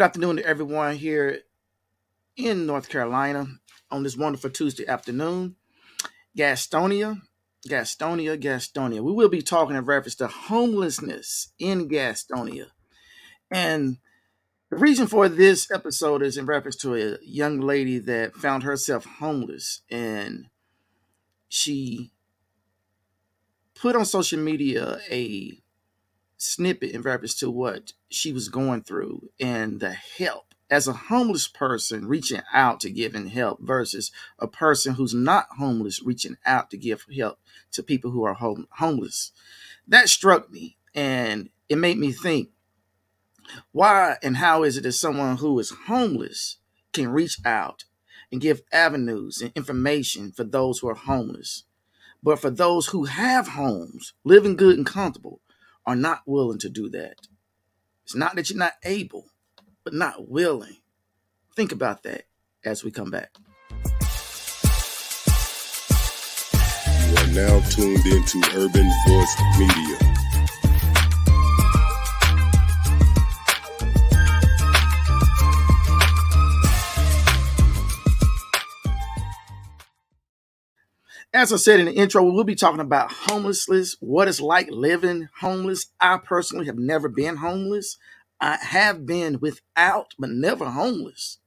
Good afternoon to everyone here in North Carolina on this wonderful Tuesday afternoon. Gastonia, Gastonia, Gastonia. We will be talking in reference to homelessness in Gastonia. And the reason for this episode is in reference to a young lady that found herself homeless and she put on social media a snippet in reference to what she was going through and the help as a homeless person reaching out to giving help versus a person who's not homeless reaching out to give help to people who are home- homeless. That struck me and it made me think why and how is it that someone who is homeless can reach out and give avenues and information for those who are homeless? But for those who have homes, living good and comfortable, are not willing to do that. It's not that you're not able, but not willing. Think about that as we come back. You are now tuned into Urban Force Media. As I said in the intro, we'll be talking about homelessness, what it's like living homeless. I personally have never been homeless. I have been without, but never homeless.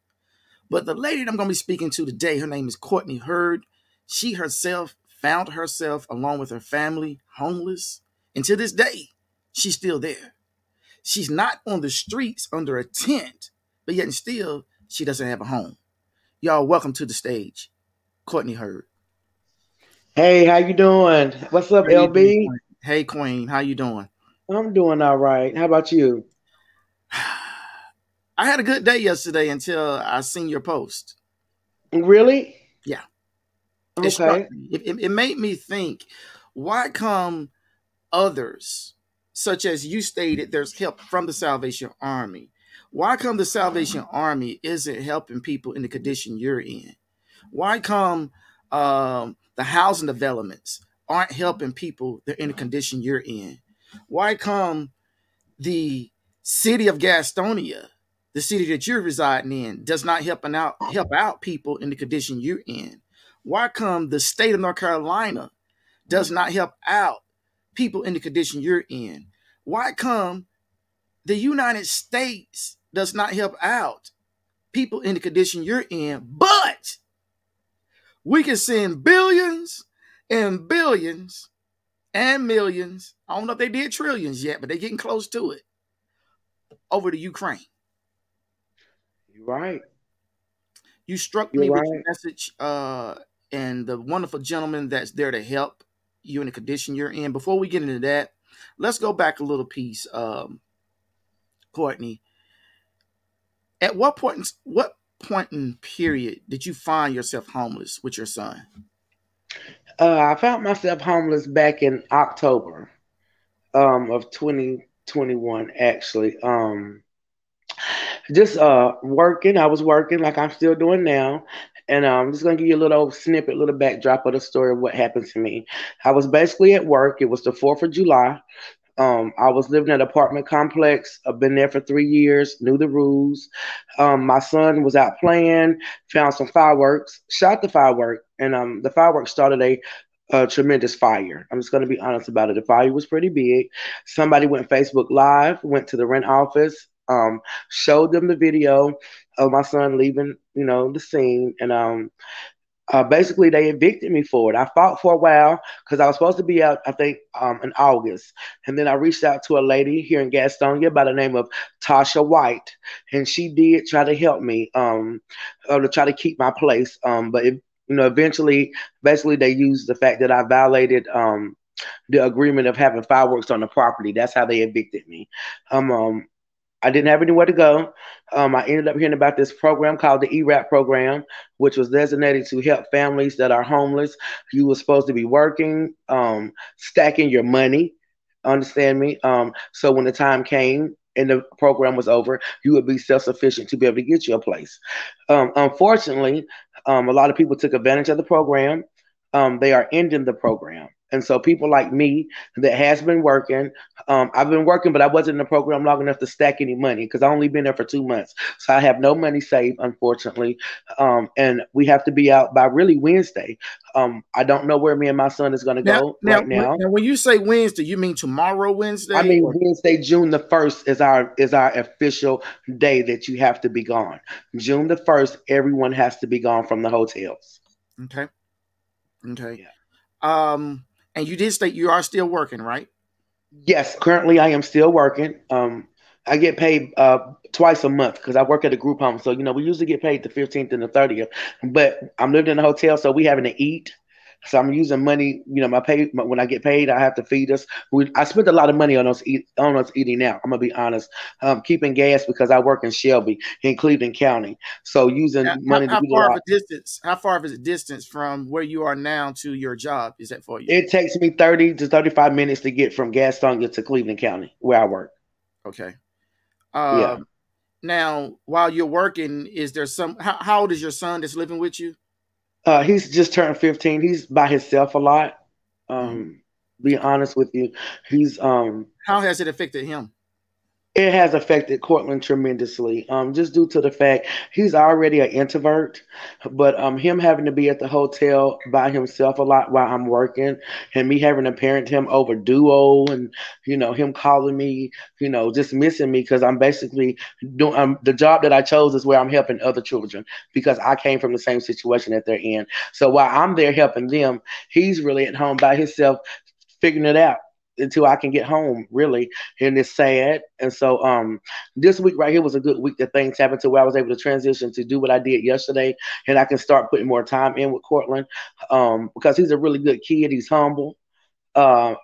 But the lady that I'm going to be speaking to today, her name is Courtney Heard. She herself found herself, along with her family, homeless. And to this day, she's still there. She's not on the streets under a tent, but yet and still, she doesn't have a home. Y'all, welcome to the stage, Courtney Heard. Hey, how you doing? What's up, you LB? Hey, Queen, how you doing? I'm doing all right. How about you? I had a good day yesterday until I seen your post. Really? Yeah. It Okay. It, it, it made me think, why come others, such as you stated, there's help from the Salvation Army? Why come the Salvation Army isn't helping people in the condition you're in? Why come um, the housing developments aren't helping people that are in the condition you're in? Why come the city of Gastonia, the city that you're residing in, does not help out help out people in the condition you're in? Why come the state of North Carolina does not help out people in the condition you're in? Why come the United States does not help out people in the condition you're in, but we can send billions and billions and millions. I don't know if they did trillions yet, but they're getting close to it over to Ukraine. You're right. You struck You're me with right. your message uh, and the wonderful gentleman that's there to help you in the condition you're in. Before we get into that, let's go back a little piece, um, Courtney. At what point, in, what point in period did you find yourself homeless with your son? Uh, I found myself homeless back in October um, of 2021, actually. Um, just uh, working. I was working like I'm still doing now. And um, I'm just going to give you a little snippet, a little backdrop of the story of what happened to me. I was basically at work. It was the 4th of July. Um, I was living at an apartment complex. I've been there for three years, knew the rules. Um, my son was out playing, found some fireworks, shot the firework, and um, the fireworks started a, a tremendous fire. I'm just going to be honest about it. The fire was pretty big. Somebody went Facebook Live, went to the rent office, um, showed them the video of my son leaving, you know, the scene, and um, uh, basically they evicted me for it. I fought for a while because I was supposed to be out, I think, um, in August, and then I reached out to a lady here in Gastonia by the name of Tasha White, and she did try to help me um, uh, to try to keep my place. Um, but it, you know, eventually, basically, they used the fact that I violated um, the agreement of having fireworks on the property. That's how they evicted me. Um, um, I didn't have anywhere to go. Um, I ended up hearing about this program called the ERAP program, which was designated to help families that are homeless. You were supposed to be working, um, stacking your money. Understand me? Um, so when the time came and the program was over, you would be self-sufficient to be able to get you a place. Um, unfortunately, um, a lot of people took advantage of the program. Um, they are ending the program And so people like me that has been working, um, I've been working, but I wasn't in the program long enough to stack any money because I only been there for two months. So I have no money saved, unfortunately. Um, and we have to be out by really Wednesday. Um, I don't know where me and my son is going to go now, right now. now. When you say Wednesday, you mean tomorrow Wednesday? I mean Wednesday, June the first is our is our official day that you have to be gone. June the first, everyone has to be gone from the hotels. Okay. Okay. Yeah. Um, and you did state you are still working, right? Yes, currently I am still working. Um, I get paid uh, twice a month because I work at a group home. So you know we usually get paid the fifteenth and the thirtieth. But I'm living in a hotel, so we having to eat. So I'm using money, you know, my pay when I get paid, I have to feed us. We, I spent a lot of money on us eat, on us eating out. I'm gonna be honest, um, keeping gas because I work in Shelby in Cleveland County. So using how, money. How, to far of a distance? How far of a distance from where you are now to your job is that for you? It takes me 30 to 35 minutes to get from Gastonia to Cleveland County where I work. Okay. Uh, yeah. Now, while you're working, is there some? How, how old is your son that's living with you? Uh, he's just turned 15. He's by himself a lot. Um, be honest with you, he's um. How has it affected him? It has affected Cortland tremendously, um, just due to the fact he's already an introvert, but um, him having to be at the hotel by himself a lot while I'm working, and me having to parent him over duo, and you know him calling me, you know, just missing me because I'm basically doing um, the job that I chose is where I'm helping other children because I came from the same situation that they're in. So while I'm there helping them, he's really at home by himself figuring it out until I can get home, really. And it's sad. And so um this week right here was a good week that things happened to where I was able to transition to do what I did yesterday and I can start putting more time in with Cortland. Um, because he's a really good kid. He's humble. Uh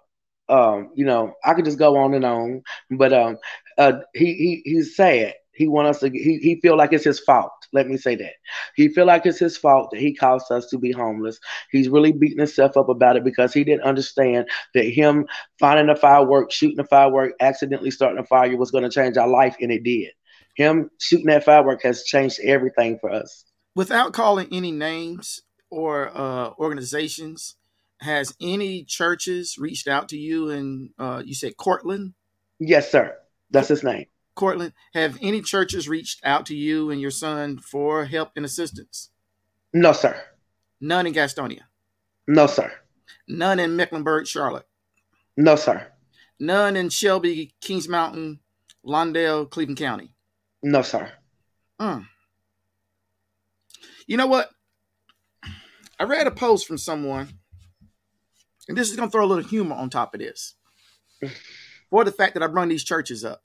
um, you know, I could just go on and on, but um, uh, he he he's sad. He want us to. He he feel like it's his fault. Let me say that. He feel like it's his fault that he caused us to be homeless. He's really beating himself up about it because he didn't understand that him finding a firework, shooting a firework, accidentally starting a fire was going to change our life, and it did. Him shooting that firework has changed everything for us. Without calling any names or uh, organizations, has any churches reached out to you? And uh, you said Cortland. Yes, sir. That's his name. Cortland, have any churches reached out to you and your son for help and assistance? No, sir. None in Gastonia? No, sir. None in Mecklenburg, Charlotte? No, sir. None in Shelby, Kings Mountain, Lawndale, Cleveland County? No, sir. Mm. You know what? I read a post from someone, and this is going to throw a little humor on top of this for the fact that I bring these churches up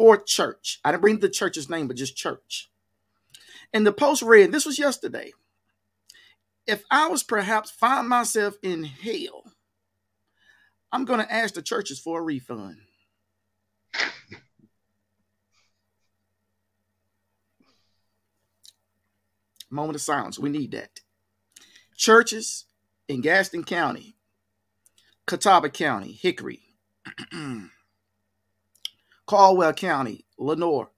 or church. I didn't bring the church's name, but just church. And the post read, this was yesterday. If I was perhaps find myself in hell, I'm going to ask the churches for a refund. Moment of silence. We need that. Churches in Gaston County, Catawba County, Hickory, Caldwell County, Lenoir,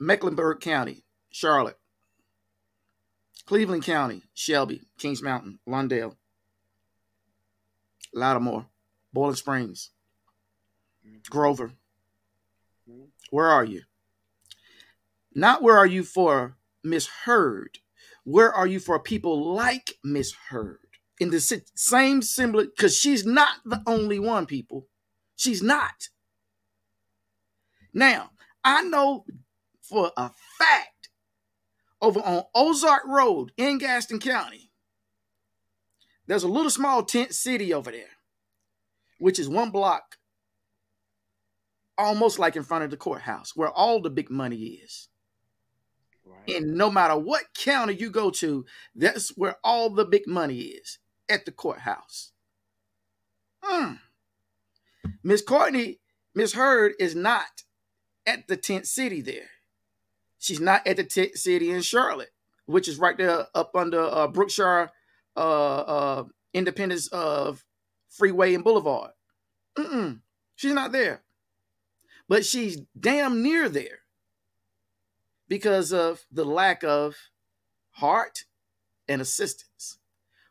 Mecklenburg County, Charlotte, Cleveland County, Shelby, Kings Mountain, Lawndale, Lattimore, Boiling Springs, mm-hmm. Grover. Mm-hmm. Where are you? Not where are you for Miss Heard. Where are you for people like Miss Heard? In the same similar, because she's not the only one, people. She's not. Now, I know for a fact over on Ozark Road in Gaston County, there's a little small tent city over there, which is one block almost like in front of the courthouse where all the big money is. Right. And no matter what county you go to, that's where all the big money is at the courthouse. Mm. Miss Courtney, Miss Heard is not at the tent city there. She's not at the tent city in Charlotte, which is right there up under uh, Brookshire uh, uh, Independence of Freeway and Boulevard. Mm-mm, she's not there, but she's damn near there because of the lack of heart and assistance.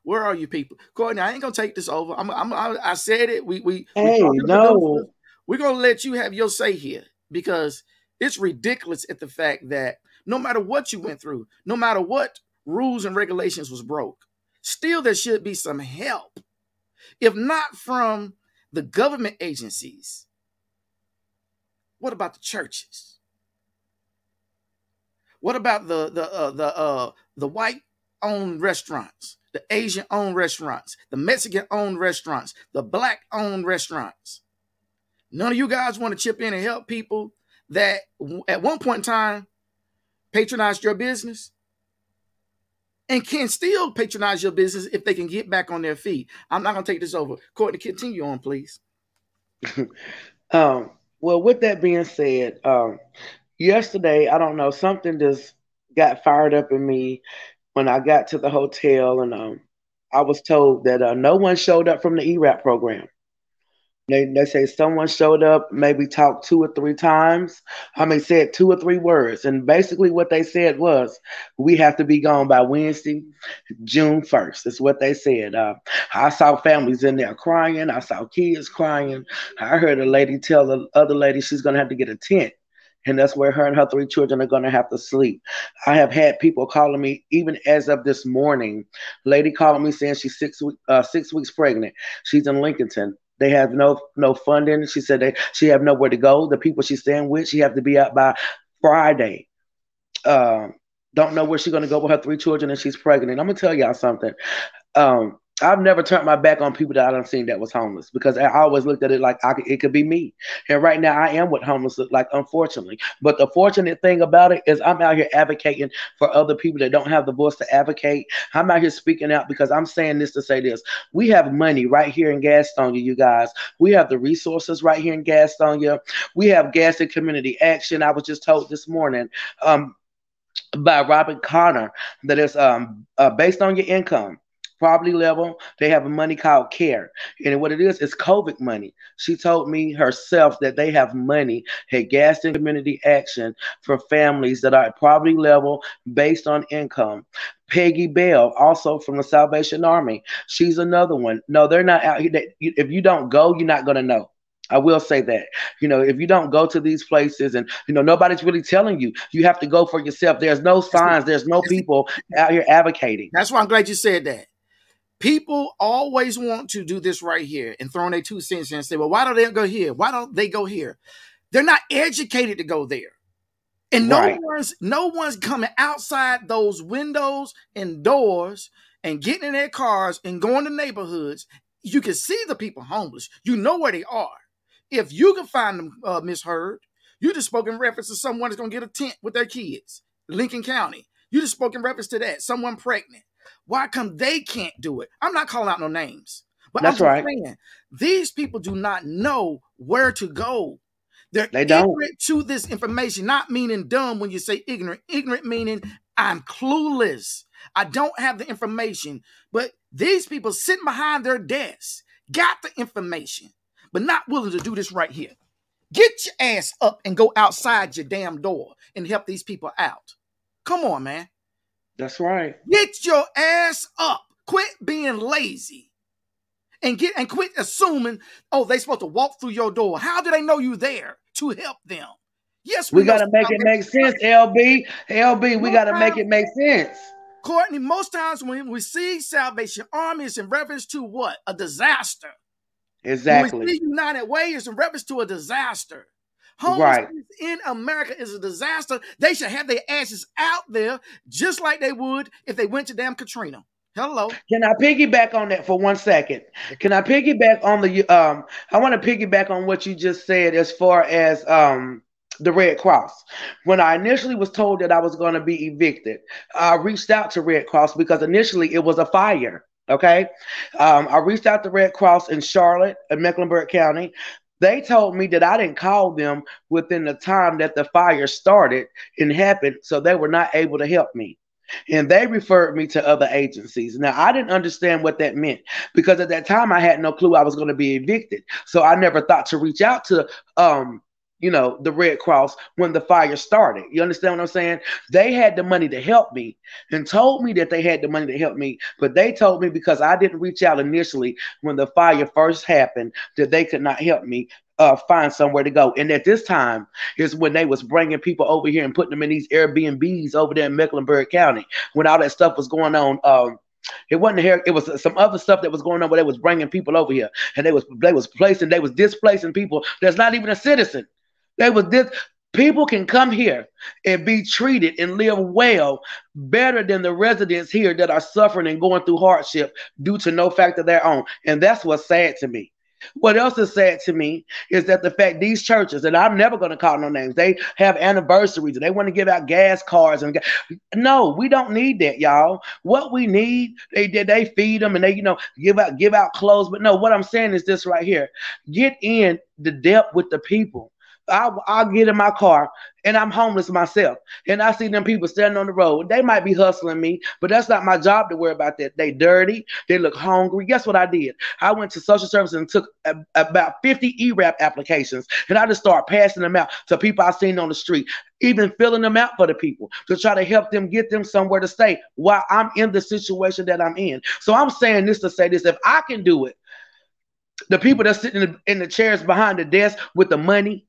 Where are you people? Courtney, I ain't gonna take this over. I'm, I'm I said it. We we hey we no. We're gonna let you have your say here because it's ridiculous at the fact that no matter what you went through, no matter what rules and regulations was broke, still there should be some help. If not from the government agencies, what about the churches? What about the the uh, the uh, the white owned restaurants, the Asian owned restaurants, the Mexican owned restaurants, the black owned restaurants. None of you guys want to chip in and help people that at one point in time patronized your business and can still patronize your business if they can get back on their feet. I'm not going to take this over. Courtney, continue on, please. um, well, with that being said, um, yesterday, I don't know, something just got fired up in me when I got to the hotel, and um, I was told that uh, no one showed up from the ERAP program. They, they say someone showed up, maybe talked two or three times. I mean, said two or three words. And basically, what they said was, we have to be gone by Wednesday, June 1st. That's what they said. Uh, I saw families in there crying. I saw kids crying. I heard a lady tell the other lady she's going to have to get a tent and that's where her and her three children are going to have to sleep. I have had people calling me, even as of this morning, lady calling me saying she's six uh, six weeks pregnant. She's in Lincolnton. They have no no funding. She said they she have nowhere to go. The people she's staying with, she have to be out by Friday. Um, don't know where she's gonna go with her three children, and she's pregnant. I'm gonna tell y'all something. Um, I've never turned my back on people that I don't seen that was homeless because I always looked at it like I, it could be me. And right now I am what homeless look like, unfortunately. But the fortunate thing about it is I'm out here advocating for other people that don't have the voice to advocate. I'm out here speaking out because I'm saying this to say this. We have money right here in Gastonia, you guys. We have the resources right here in Gastonia. We have Gaston Community Action. I was just told this morning. Um, by Robert Connor that is um, uh, based on your income poverty level, they have a money called CARE. And what it is, is COVID money. She told me herself that they have money at Gaston Community Action for families that are at poverty level based on income. Peggy Bell, also from the Salvation Army. She's another one. No, they're not out here. If you don't go, you're not going to know. I will say that. You know, if you don't go to these places and, you know, nobody's really telling you, you have to go for yourself. There's no signs, there's no people out here advocating. That's why I'm glad you said that. People always want to do this right here and throw in their two cents and say, well, why don't they go here? Why don't they go here? They're not educated to go there. And no right. one's no one's coming outside those windows and doors and getting in their cars and going to neighborhoods. You can see the people homeless. You know where they are. If you can find them uh, Miss Heard, you just spoke in reference to someone that's going to get a tent with their kids, Lincoln County. You just spoke in reference to that, someone pregnant. Why come they can't do it? I'm not calling out no names, but that's right. Saying, these people do not know where to go. They're they don't. ignorant to this information, not meaning dumb when you say ignorant. Ignorant meaning I'm clueless. I don't have the information. But these people sitting behind their desks got the information, but not willing to do this right here. Get your ass up and go outside your damn door and help these people out. Come on, man. That's right. Get your ass up. Quit being lazy. And get and quit assuming, oh, they supposed to walk through your door. How do they know you there to help them? Yes, we, we gotta make it make sense, LB. LB, we gotta make it make sense. Courtney, most times when we see Salvation Army, it's in reference to what? A disaster. Exactly. When we see United Way, it's in reference to a disaster. Homelessness right. in America is a disaster. They should have their asses out there just like they would if they went to damn Katrina. Hello. Can I piggyback on that for one second? Can I piggyback on the um I want to piggyback on what you just said as far as um the Red Cross. When I initially was told that I was going to be evicted, I reached out to Red Cross because initially it was a fire. Okay. Um, I reached out to Red Cross in Charlotte, in Mecklenburg County. They told me that I didn't call them within the time that the fire started and happened, so they were not able to help me. And they referred me to other agencies. Now, I didn't understand what that meant because at that time I had no clue I was going to be evicted. So I never thought to reach out to um, you know, the Red Cross when the fire started. You understand what I'm saying? They had the money to help me and told me that they had the money to help me, but they told me because I didn't reach out initially when the fire first happened that they could not help me uh, find somewhere to go. And at this time is when they was bringing people over here and putting them in these Airbnbs over there in Mecklenburg County when all that stuff was going on. Um, it wasn't here. It was some other stuff that was going on where they was bringing people over here, and they was they was placing they was displacing people that's not even a citizen. They was this. People can come here and be treated and live well better than the residents here that are suffering and going through hardship due to no fact of their own. And that's what's sad to me. What else is sad to me is that the fact these churches, and I'm never going to call no names, they have anniversaries they want to give out gas cards and no, we don't need that, y'all. What we need, they did they feed them and they you know give out give out clothes, but no, what I'm saying is this right here: get in the depth with the people. I'll, I'll get in my car and I'm homeless myself. And I see them people standing on the road. They might be hustling me, but that's not my job to worry about that. They dirty. They look hungry. Guess what I did? I went to social services and took a, about 50 ERAP applications and I just started passing them out to people I seen on the street, even filling them out for the people to try to help them get them somewhere to stay while I'm in the situation that I'm in. So I'm saying this to say this if I can do it, the people that sitting in the, in the chairs behind the desk with the money,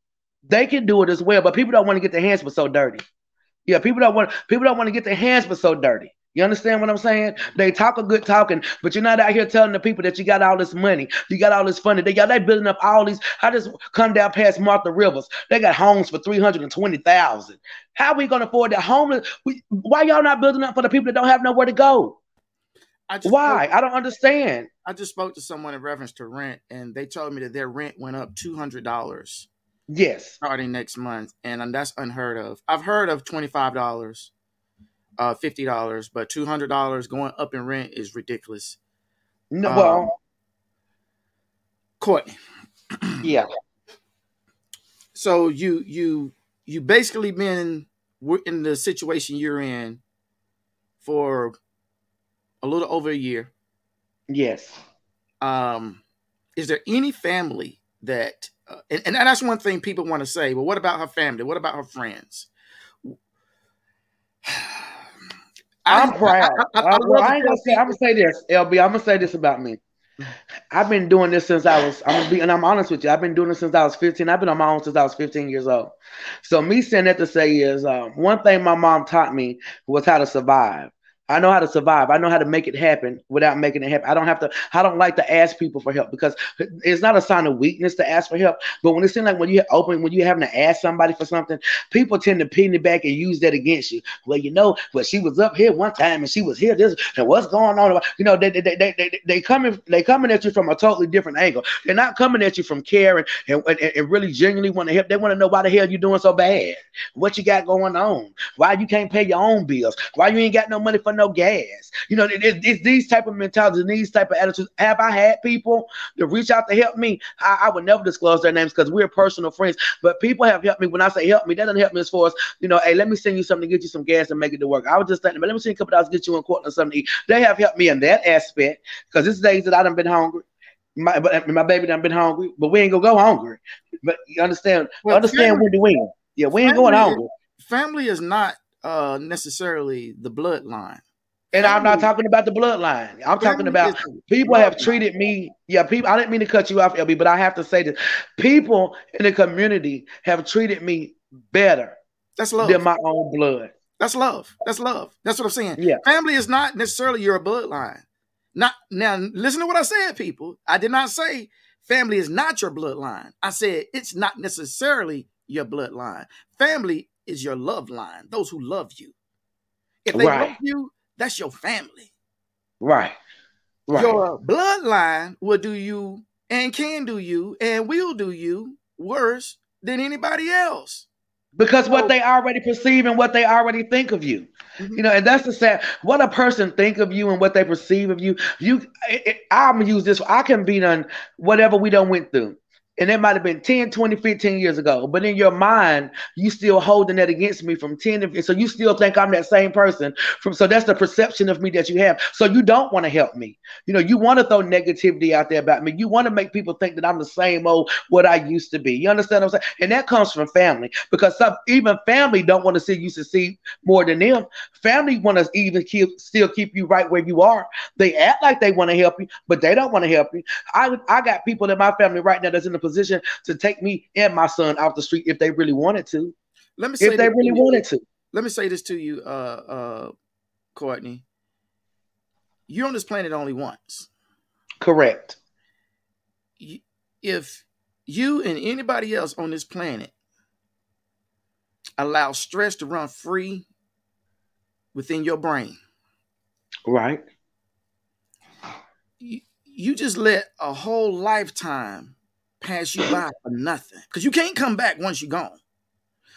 they can do it as well, but people don't want to get their hands but so dirty. Yeah, people don't want people don't want to get their hands but so dirty. You understand what I'm saying? They talk a good talking, but you're not out here telling the people that you got all this money, you got all this money. They got they building up all these. I just come down past Martha Rivers. They got homes for three hundred and twenty thousand. How are we gonna afford that homeless? We, why y'all not building up for the people that don't have nowhere to go? I why? Spoke, I don't understand. I just spoke to someone in reference to rent, and they told me that their rent went up two hundred dollars Yes. Starting next month. And that's unheard of. I've heard of $25, uh, $50, but $200 going up in rent is ridiculous. No, um, well, Courtney. yeah. So you you you basically been in the situation you're in for a little over a year. Yes. Um, is there any family that uh, and, and that's one thing people want to say. Well, what about her family? What about her friends? I'm proud. I, I, I, well, I ain't gonna say. I'm gonna say this, LB. I'm gonna say this about me. I've been doing this since I was. I'm gonna be, and I'm honest with you. I've been doing this since I was 15. I've been on my own since I was 15 years old. So me saying that to say is um, one thing my mom taught me was how to survive. I know how to survive. I know how to make it happen without making it happen. I don't have to, I don't like to ask people for help because it's not a sign of weakness to ask for help. But when it seems like when you open, when you're having to ask somebody for something, people tend to pin it back and use that against you. Well, you know, well, she was up here one time and she was here, this, and what's going on? You know, they, they, they, they, they coming, they coming at you from a totally different angle. They're not coming at you from caring and, and, and really genuinely want to help. They want to know why the hell you doing so bad? What you got going on? Why you can't pay your own bills? Why you ain't got no money for no gas. You know, it, it, it's these type of mentalities and these type of attitudes. Have I had people to reach out to help me? I, I would never disclose their names because we're personal friends. But people have helped me. When I say help me, that doesn't help me as far as you know. Hey, let me send you something to get you some gas and make it to work. I was just thinking, but let me send you a couple dollars, get you in court or something to eat. They have helped me in that aspect because it's days that I done been hungry. My, but my baby done been hungry, but we ain't gonna go hungry. But you understand? Well, understand family, when to win. Yeah, we ain't going hungry. Family is not uh necessarily the bloodline. And I'm not talking about the bloodline. I'm talking about people have treated me. Yeah, people. I didn't mean to cut you off, LB, but I have to say this: people in the community have treated me better. That's love. Than my own blood. That's love. That's love. That's what I'm saying. Yeah. Family is not necessarily your bloodline. Not now. Listen to what I said, people. I did not say family is not your bloodline. I said it's not necessarily your bloodline. Family is your love line. Those who love you. If they right. love you, that's your family. Right. Right. Your bloodline will do you and can do you and will do you worse than anybody else. Because what they already perceive and what they already think of you. Mm-hmm. You know, and that's the sad what a person think of you and what they perceive of you. You it, I'm gonna use this. I can be done whatever we don't went through and it might have been 10 20 15 years ago. But in your mind you still holding that against me from 10 to, so you still think i'm that same person from so that's the perception of me that you have. So you don't want to help me. You know you want to throw negativity out there about me. You want to make people think that i'm the same old what i used to be. You understand what i'm saying? And that comes from family. Because some even family don't want to see you succeed more than them. Family want to even keep still keep you right where you are. They act like they want to help you but they don't want to help you. I i got people in my family right now that's in the position to take me and my son off the street if they really wanted to. Let me say if they really wanted to. Let me say this to you, uh, uh, Courtney. You're on this planet only once. Correct. If you and anybody else on this planet allow stress to run free within your brain, right? You, you just let a whole lifetime pass you by for nothing because you can't come back once you're gone.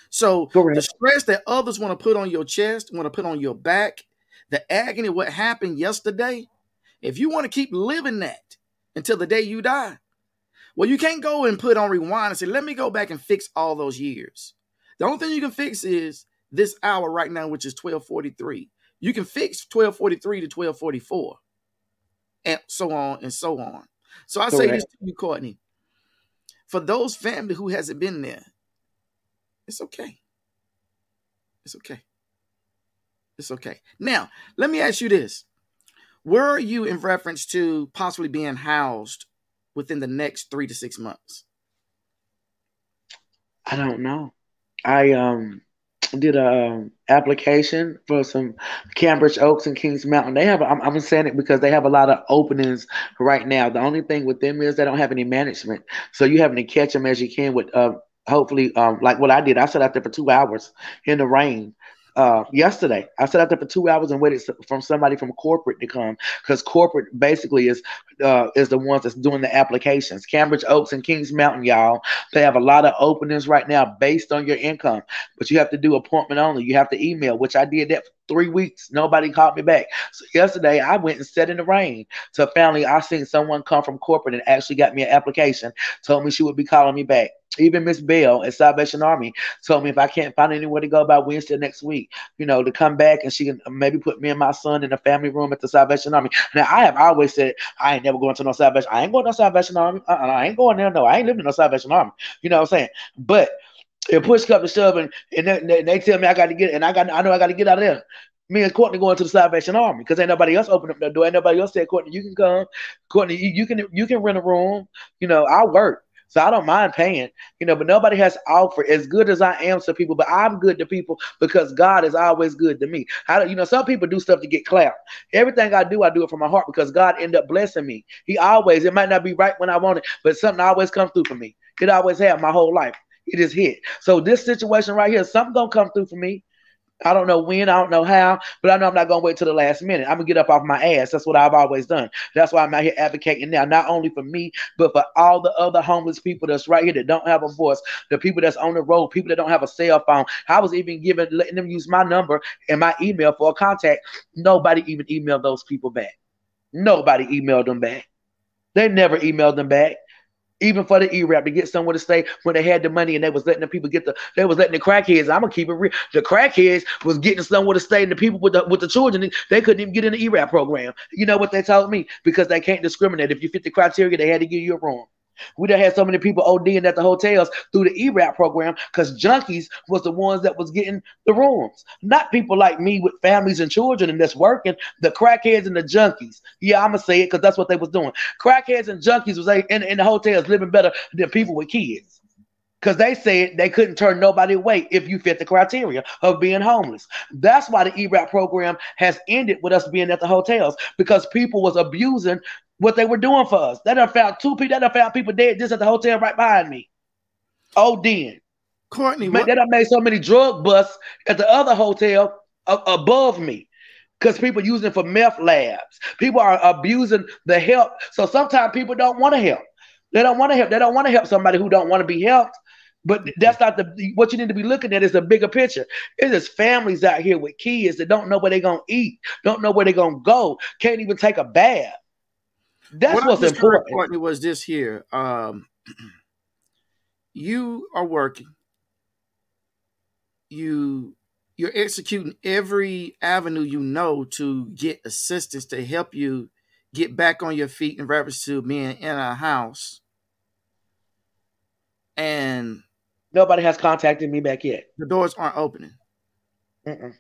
So Correct. the stress that others want to put on your chest, want to put on your back, the agony, what happened yesterday, if you want to keep living that until the day you die, well, you can't go and put on rewind and say, let me go back and fix all those years. The only thing you can fix is this hour right now, which is 1243. You can fix 1243 to 1244 and so on and so on. So I Correct. say this to you, Courtney for those family who hasn't been there, it's okay. It's okay. It's okay. Now, let me ask you this. Where are you in reference to possibly being housed within the next three to six months? I don't know. I um did a um, application for some Cambridge Oaks and Kings Mountain. They have, I'm, I'm saying it because they have a lot of openings right now. The only thing with them is they don't have any management, so you having to catch them as you can with. Uh, hopefully, um, like what I did, I sat out there for two hours in the rain uh, yesterday. I sat out there for two hours and waited from somebody from corporate to come because corporate basically is uh, is the ones that's doing the applications. Cambridge Oaks and Kings Mountain, y'all. They have a lot of openings right now based on your income, but you have to do appointment only. You have to email, which I did that three weeks. Nobody called me back. So yesterday I went and sat in the rain. So finally I seen someone come from corporate and actually got me an application, told me she would be calling me back. Even Miss Bell at Salvation Army told me if I can't find anywhere to go by Wednesday next week, you know, to come back and she can maybe put me and my son in a family room at the Salvation Army. Now I have always said I ain't never going to no Salvation. I ain't going to no Salvation Army. Uh-uh, I ain't going there. No, I ain't living in no Salvation Army. You know what I'm saying? But if push comes to shove and, and they, they, tell me I got to get and I got I know I got to get out of there me and Courtney going to the Salvation Army because ain't nobody else open up the door. Ain't nobody else said, Courtney, you can come. Courtney, you, you, can you can rent a room. You know, I work. So I don't mind paying, you know, but nobody has offered as good as I am to people, but I'm good to people because God is always good to me. How do you know, some people do stuff to get clout? Everything I do, I do it from my heart because God end up blessing me. He always, it might not be right when I want it, but something always comes through for me. It always have my whole life. It is hit. So this situation right here, something gonna come through for me. I don't know when, I don't know how, but I know I'm not gonna wait till the last minute. I'm gonna get up off my ass. That's what I've always done. That's why I'm out here advocating now, not only for me, but for all the other homeless people that's right here that don't have a voice, the people that's on the road, people that don't have a cell phone. I was even giving letting them use my number and my email for a contact. Nobody even emailed those people back. Nobody emailed them back. They never emailed them back even for the E-rap to get somewhere to stay when they had the money and they was letting the people get the they was letting the crackheads. I'm gonna keep it real. The crackheads was getting somewhere to stay, and the people with the with the children they couldn't even get in the E-rap program. You know what they told me? Because they can't discriminate. If you fit the criteria, they had to give you a room. We done had so many people ODing at the hotels through the E-rap program because junkies was the ones that was getting the rooms, not people like me with families and children and that's working. The crackheads and the junkies. Yeah, I'm gonna say it because that's what they was doing. Crackheads and junkies was in, in the hotels living better than people with kids because they said they couldn't turn nobody away if you fit the criteria of being homeless. That's why the E-rap program has ended with us being at the hotels because people was abusing what they were doing for us. They done found two people. They done found people dead just at the hotel right behind me. Oh, then. Courtney, Man, they done made so many drug busts at the other hotel above me because people using it for meth labs. People are abusing the help. So sometimes people don't want to help. They don't want to help. They don't want to help somebody who don't want to be helped. But that's not the what you need to be looking at is the bigger picture. It is families out here with kids that don't know where they're gonna eat, don't know where they're gonna go, can't even take a bath. That's what what's important. Courtney was this here. Um, you are working. You you're executing every avenue you know to get assistance to help you get back on your feet in reference to being in a house. And Nobody has contacted me back yet. the doors aren't opening. Mm-mm.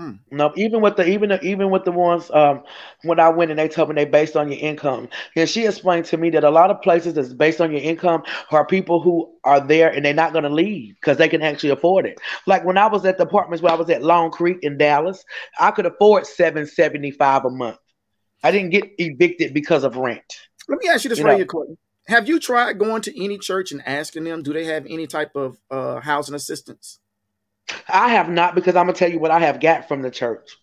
Mm. No, even with the even even with the ones um when I went and they told me they based on your income, and she explained to me that a lot of places that's based on your income are people who are there and they're not going to leave because they can actually afford it. Like when I was at the apartments where I was at Long Creek in Dallas, I could afford seven seventy five a month. I didn't get evicted because of rent. Let me ask you this You right know- here, Courtney. Have you tried going to any church and asking them, do they have any type of uh, housing assistance? I have not because I'm gonna tell you what I have got from the church,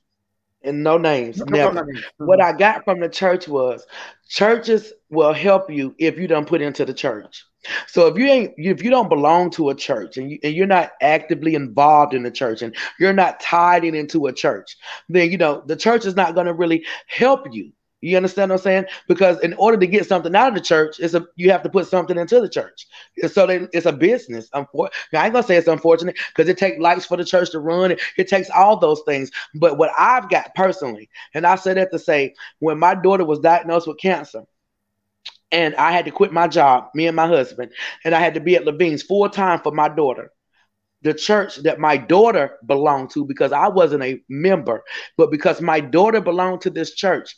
and no names, No, never. no, no. What I got from the church was churches will help you if you don't put into the church. So if you ain't if you don't belong to a church and, you, and you're not actively involved in the church and you're not tied in into a church, then you know the church is not going to really help you. You understand what I'm saying? Because in order to get something out of the church, it's a you have to put something into the church. So they, it's a business. Unfor- I ain't gonna say it's unfortunate because it takes lights for the church to run. It, it takes all those things. But what I've got personally, and I say that to say, when my daughter was diagnosed with cancer, and I had to quit my job, me and my husband, and I had to be at Levine's full time for my daughter. The church that my daughter belonged to, because I wasn't a member, but because my daughter belonged to this church,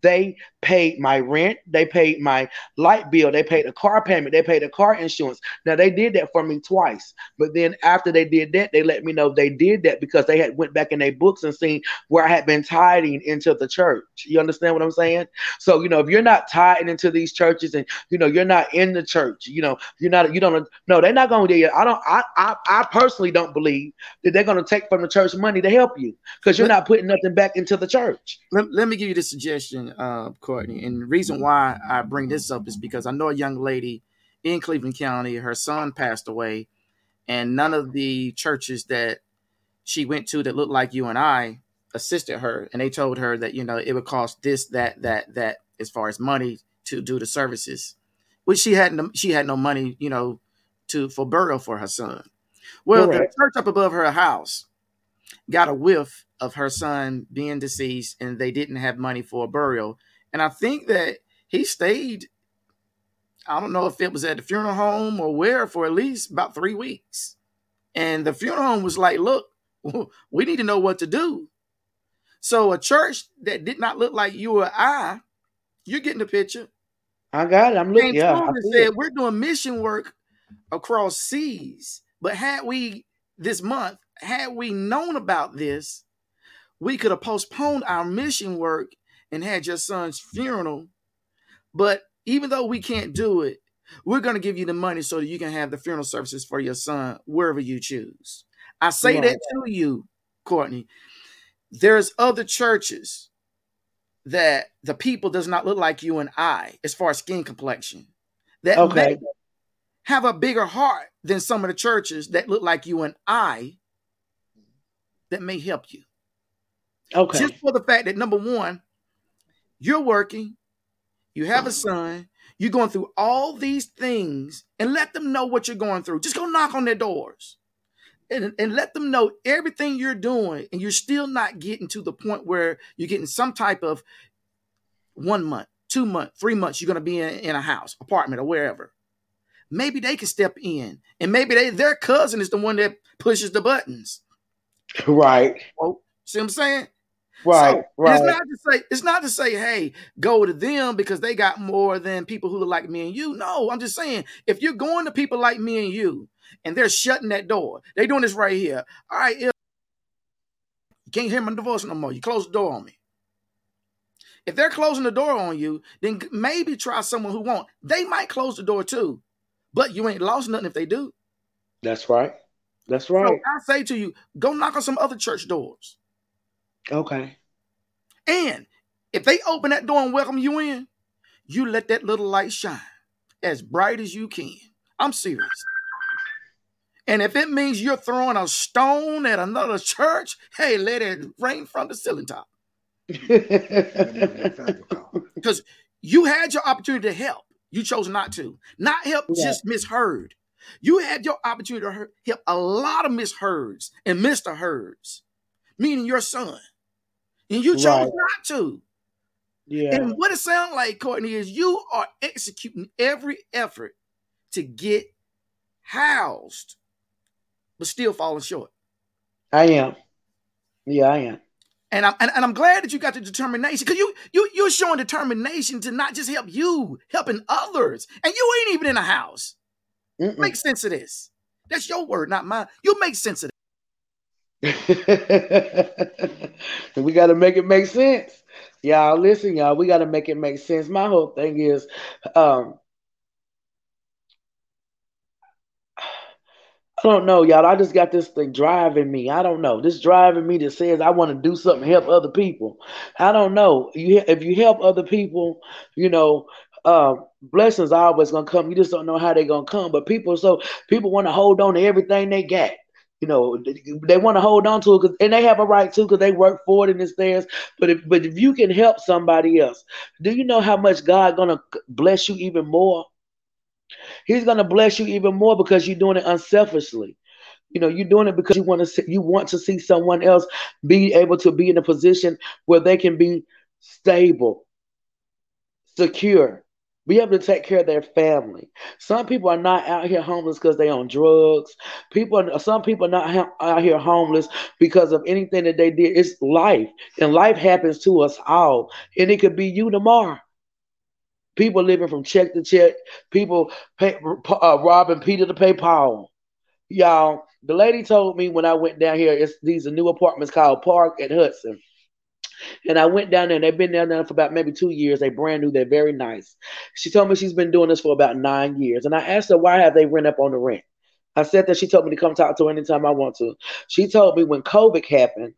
they paid my rent, they paid my light bill, they paid the car payment, they paid the car insurance. Now they did that for me twice, but then after they did that, they let me know they did that because they had went back in their books and seen where I had been tithing into the church. You understand what I'm saying? So you know, if you're not tied into these churches and you know you're not in the church, you know you're not you don't no they're not going to do it. I don't I, I I personally don't believe that they're going to take from the church money to help you because you're not putting nothing back into the church. Let, let me give you the suggestion, uh, Courtney. And the reason why I bring this up is because I know a young lady in Cleveland County, her son passed away, and none of the churches that she went to that looked like you and I assisted her. And they told her that, you know, it would cost this, that, that, that, as far as money to do the services, which she had no, she had no money, you know, to for burial for her son. Well, Correct. the church up above her house got a whiff of her son being deceased and they didn't have money for a burial. And I think that he stayed, I don't know if it was at the funeral home or where, for at least about three weeks. And the funeral home was like, look, we need to know what to do. So a church that did not look like you or I, you're getting the picture. I got it. I'm looking. Came Yeah, said, it. we're doing mission work across seas. But had we this month, had we known about this, we could have postponed our mission work and had your son's funeral. But even though we can't do it, we're going to give you the money so that you can have the funeral services for your son wherever you choose. I say that to you, Courtney. There's other churches that the people does not look like you and I as far as skin complexion. That Okay. may have a bigger heart than some of the churches that look like you and I that may help you. Okay. Just for the fact that number one, you're working, you have a son, you're going through all these things, and let them know what you're going through. Just go knock on their doors. And, and let them know everything you're doing, and you're still not getting to the point where you're getting some type of one month, two month, three months, you're going to be in, in a house, apartment, or wherever. Maybe they can step in, and maybe they their cousin is the one that pushes the buttons. Right. Oh, see what I'm saying? Right. So, right. It's not to say it's not to say, hey, go to them because they got more than people who look like me and you. No, I'm just saying if you're going to people like me and you, and they're shutting that door, they doing this right here. All right, if you can't hear my divorce no more. You close the door on me. If they're closing the door on you, then maybe try someone who won't. They might close the door too, but you ain't lost nothing if they do. That's right. That's So right. I say to you, go knock on some other church doors. Okay. And if they open that door and welcome you in, you let that little light shine as bright as you can. I'm serious. And if it means you're throwing a stone at another church, hey, let it rain from the ceiling top. Because you had your opportunity to help. You chose not to. Not help, Yeah. just misheard. You had your opportunity to help a lot of Miss Heards and Mr. Heards, meaning your son. And you chose right. not to. Yeah. And what it sounds like, Courtney, is you are executing every effort to get housed, but still falling short. I am. Yeah, I am. And I'm and, and I'm glad that you got the determination because you you you're showing determination to not just help you, helping others, and you ain't even in a house. Mm-mm. Make sense of this. That's your word, not mine. You make sense of it. we got to make it make sense. Y'all listen, y'all. We got to make it make sense. My whole thing is, um, I don't know, y'all. I just got this thing driving me. I don't know. This driving me that says I want to do something, help other people. I don't know. You if you help other people, you know, uh, blessings are always gonna come. You just don't know how they're gonna come. But people, so people want to hold on to everything they got. You know, they, want to hold on to it, cause, and they have a right to because they work for it and it's theirs. But if but if you can help somebody else, do you know how much God gonna bless you even more? He's to bless you even more because you're doing it unselfishly. You know, you're doing it because you want to see, you want to see someone else be able to be in a position where they can be stable, secure, be able to take care of their family. Some people are not out here homeless because they on drugs. People, are, some people are not out here homeless because of anything that they did. It's life, and life happens to us all, and it could be you tomorrow. People living from check to check. People pay, uh, robbing Peter to pay Paul. Y'all, the lady told me when I went down here, it's these are new apartments called Park at Hudson. And I went down there and they've been down there for about maybe two years. They brand new, they're very nice. She told me she's been doing this for about nine years. And I asked her why have they rent up on the rent? I said that she told me to come talk to her anytime I want to. She told me when COVID happened,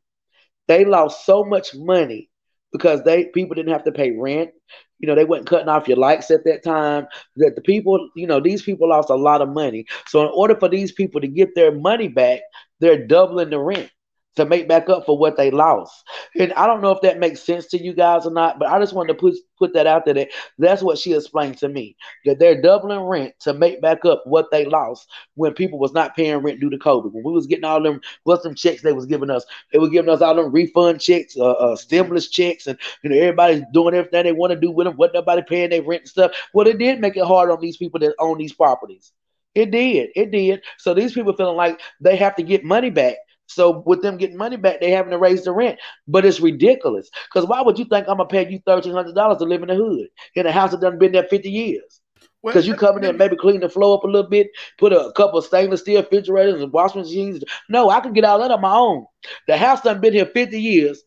they lost so much money because they people didn't have to pay rent. You know, they weren't cutting off your likes at that time. That the people, you know, these people lost a lot of money. So in order for these people to get their money back, they're doubling the rent to make back up for what they lost. And I don't know if that makes sense to you guys or not, but I just wanted to put put that out there. That that's what she explained to me that they're doubling rent to make back up what they lost when people was not paying rent due to COVID. When we was getting all them what's them checks they was giving us, they were giving us all them refund checks, uh, uh, stimulus checks, and you know everybody's doing everything they want to do with them. What nobody paying their rent and stuff. Well, it did make it hard on these people that own these properties. It did. It did. So these people feeling like they have to get money back so with them getting money back, they having to raise the rent. But it's ridiculous. Because why would you think I'm gonna pay you thirteen hundred dollars to live in the hood in a house that done been there fifty years? Because you come in there maybe clean the floor up a little bit, put a couple of stainless steel refrigerators and washing machines. No, I can get all that on my own. The house done been here 50 years,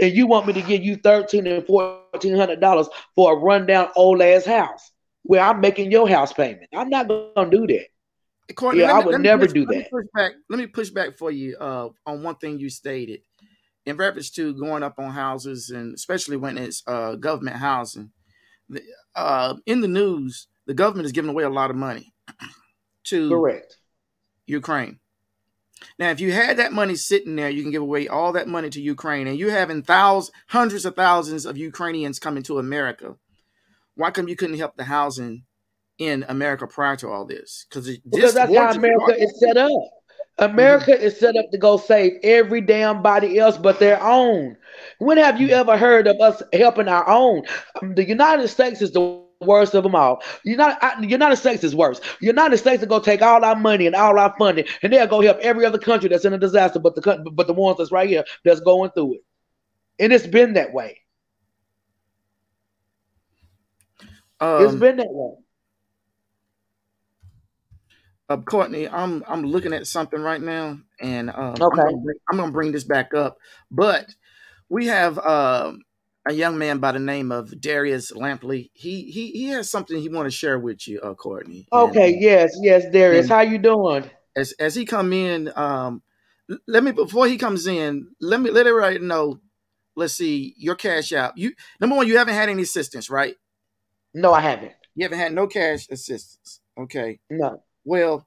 and you want me to give you thirteen and fourteen hundred dollars for a rundown old ass house where I'm making your house payment. I'm not gonna do that. Courtney, yeah, me, I would never push, do that. Let me, back, let me push back for you uh, on one thing you stated in reference to going up on houses, and especially when it's uh, government housing. Uh, in the news, the government is giving away a lot of money to correct Ukraine. Now, if you had that money sitting there, you can give away all that money to Ukraine, and you're having thousands, hundreds of thousands of Ukrainians coming to America. Why come you couldn't help the housing in America prior to all this because because that's how America is set up. America mm-hmm. is set up to go save every damn body else but their own. When have you ever heard of us helping our own? Um, the United States is the worst of them all. United, the United States is worse. United States will go take all our money and all our funding, and they'll go help every other country that's in a disaster, but the but the ones that's right here that's going through it. And it's been that way. Um, it's been that way. Uh, Courtney, I'm I'm looking at something right now, and um, okay. I'm, gonna bring, I'm, gonna bring, this back up. But we have uh, a young man by the name of Darius Lampley. He he he has something he want to share with you, uh, Courtney. Okay, and, yes, yes, Darius, how you doing? As as he come in, um, let me before he comes in, let me let everybody know. Let's see your cash out. You number one, you haven't had any assistance, right? No, I haven't. You haven't had no cash assistance. Okay. No. Well,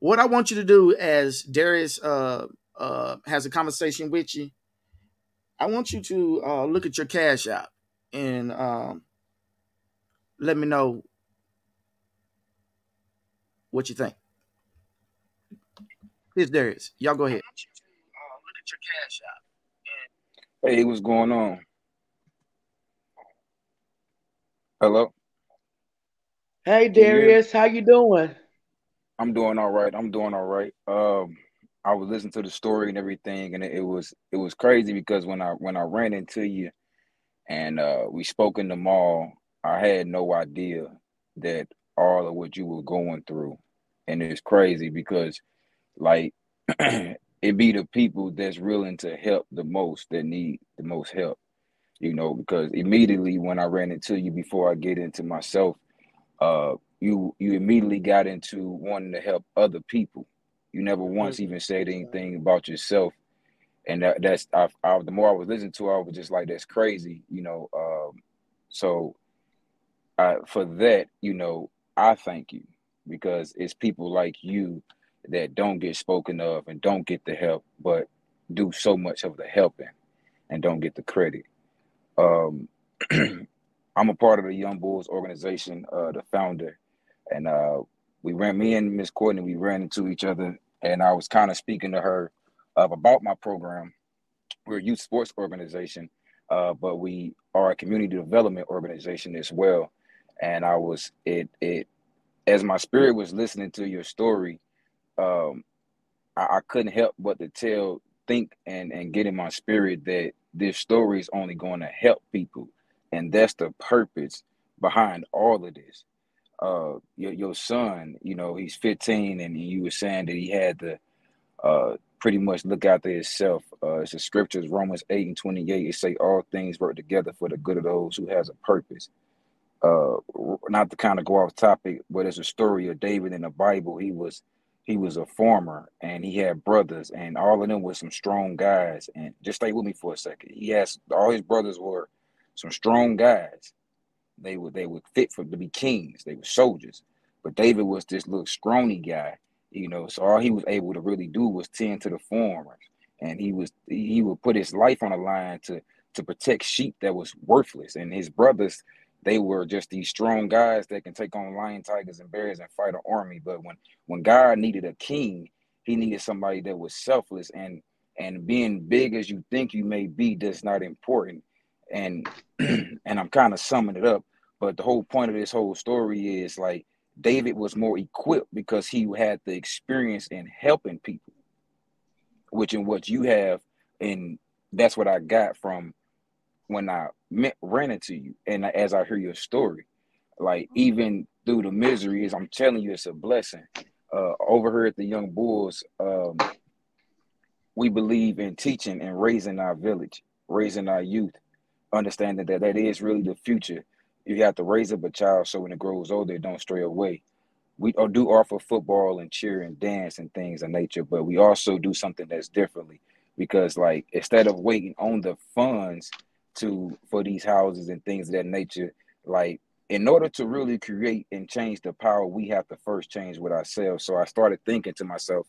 what I want you to do as Darius uh, uh, has a conversation with you, I want you to uh, look at your cash app and um, let me know What you think? Here's Darius. Y'all go ahead. Hey, what's going on? Hello. Hey Can you? Darius, how you doing? I'm doing all right. I'm doing all right. Um, I was listening to the story and everything, and it, it was it was crazy because when I when I ran into you and uh, we spoke in the mall, I had no idea that all of what you were going through, and it's crazy because like it be the people that's willing to help the most that need the most help, you know. Because immediately when I ran into you, before I get into myself, uh, you you immediately got into wanting to help other people. You never once even said anything about yourself, and that, that's I, I, the more I was listening to, I was just like, that's crazy, you know. Um, so I, for that, you know, I thank you because it's people like you that don't get spoken of and don't get the help, but do so much of the helping and don't get the credit. Um, I'm a part of the Young Bulls organization, uh, the founder, and uh, we ran. Me and Miss Courtney, we ran into each other, and I was kind of speaking to her uh, about my program. We're a youth sports organization, uh, but we are a community development organization as well. And I was it it as my spirit was listening to your story, um, I, I couldn't help but to tell, think, and and get in my spirit that this story is only going to help people, and that's the purpose behind all of this. Uh, your your son, you know, he's 15, and you were saying that he had to uh pretty much look after himself. Uh, it's the scriptures, Romans 8 and 28. It say all things work together for the good of those who has a purpose. Uh, not to kind of go off topic, but it's a story of David in the Bible. He was he was a farmer and he had brothers and all of them were some strong guys and just stay with me for a second he has all his brothers were some strong guys they were they were fit for to be kings they were soldiers but david was this little scrawny guy you know so all he was able to really do was tend to the farmers and he was he would put his life on the line to to protect sheep that was worthless and his brothers they were just these strong guys that can take on lion, tigers, and bears and fight an army. But when when God needed a king, He needed somebody that was selfless and and being big as you think you may be, that's not important. And and I'm kind of summing it up. But the whole point of this whole story is like David was more equipped because he had the experience in helping people, which in what you have, and that's what I got from when I met, ran into you, and as I hear your story, like even through the misery, miseries, I'm telling you, it's a blessing. Uh, over here at the Young Bulls, um, we believe in teaching and raising our village, raising our youth, understanding that that is really the future. You have to raise up a child so when it grows older, it don't stray away. We uh, do offer football and cheer and dance and things of nature, but we also do something that's differently because, like, instead of waiting on the funds to for these houses and things of that nature. Like in order to really create and change the power, we have to first change with ourselves. So I started thinking to myself,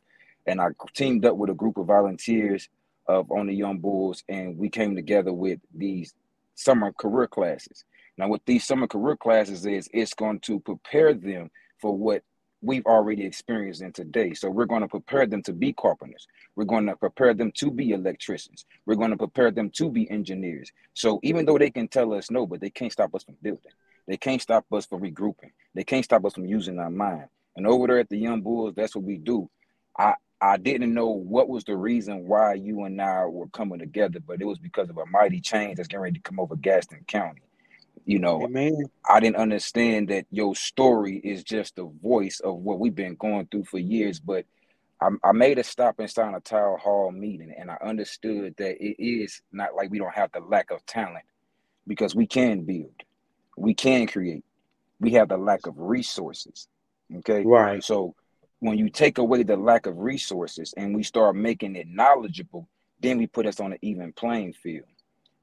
and I teamed up with a group of volunteers of on the Young Bulls, and we came together with these summer career classes. Now, what these summer career classes is, it's going to prepare them for what we've already experienced in today. So we're going to prepare them to be carpenters. We're going to prepare them to be electricians. We're going to prepare them to be engineers. So even though they can tell us no, but they can't stop us from building. They can't stop us from regrouping. They can't stop us from using our mind. And over there at the Young Bulls, that's what we do. I I didn't know what was the reason why you and I were coming together, but it was because of a mighty change that's getting ready to come over Gaston County. You know, Amen. I didn't understand that your story is just the voice of what we've been going through for years. But I, I made a stop and inside a town hall meeting, and I understood that it is not like we don't have the lack of talent because we can build, we can create. We have the lack of resources. Okay, Right. so when you take away the lack of resources and we start making it knowledgeable, then we put us on an even playing field.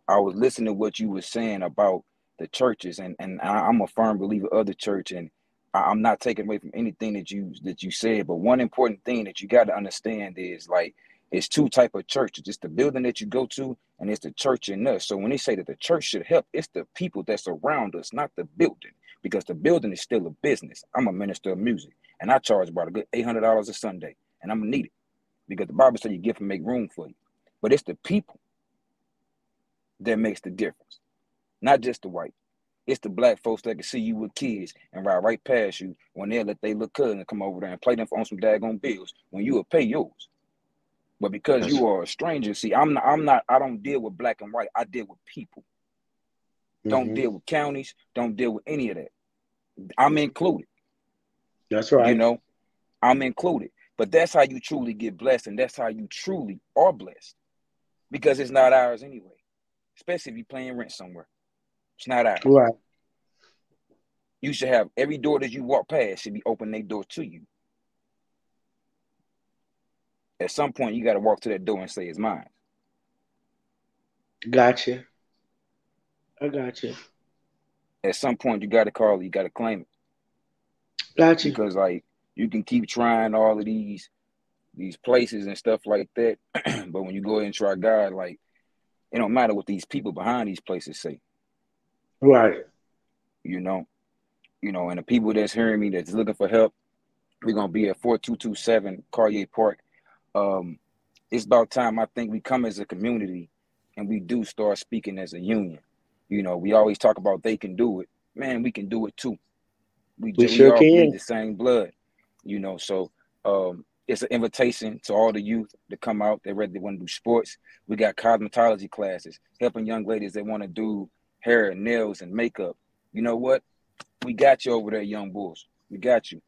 I was listening to what you were saying about the churches, and and I'm a firm believer of the church, and I'm not taking away from anything that you that you said. But one important thing that you got to understand is like it's two type of churches. It's the building that you go to, and it's the church in us. So when they say that the church should help, it's the people that's around us, not the building, because the building is still a business. I'm a minister of music, and I charge about a good eight hundred dollars a Sunday, and I'm gonna need it because the Bible says you give and make room for you. But it's the people that makes the difference, not just the white. It's the black folks that can see you with kids and ride right past you when they let they look cousin come over there and play them on some daggone bills when you will pay yours. But because you are a stranger, see, I'm not, I'm not, I don't deal with black and white. I deal with people. Don't Mhm. deal with counties. Don't deal with any of that. I'm included. That's right. You know, I'm included. But that's how you truly get blessed, and that's how you truly are blessed, because it's not ours anyway. Especially if you're paying rent somewhere, it's not ours. Right. You should have every door that you walk past should be open their door to you. At some point, you got to walk to that door and say it's mine. Gotcha. I got you. At some point, you got to call it. You got to claim it Got you. because, like, you can keep trying all of these these places and stuff like that, but when you go ahead and try God, like, it don't matter what these people behind these places say. Right. You know, you know, and the people that's hearing me that's looking for help, we're gonna be at four two two seven Carrier Park. Um, it's about time I think we come as a community and we do start speaking as a union. You know, we always talk about they can do it. Man, we can do it too. We, We ju- sure all can. the same blood. You know, so um it's an invitation to all the youth to come out. They're ready to want to do sports. We got cosmetology classes, helping young ladies that want to do hair and nails and makeup. You know what? We got you over there, young bulls. We got you.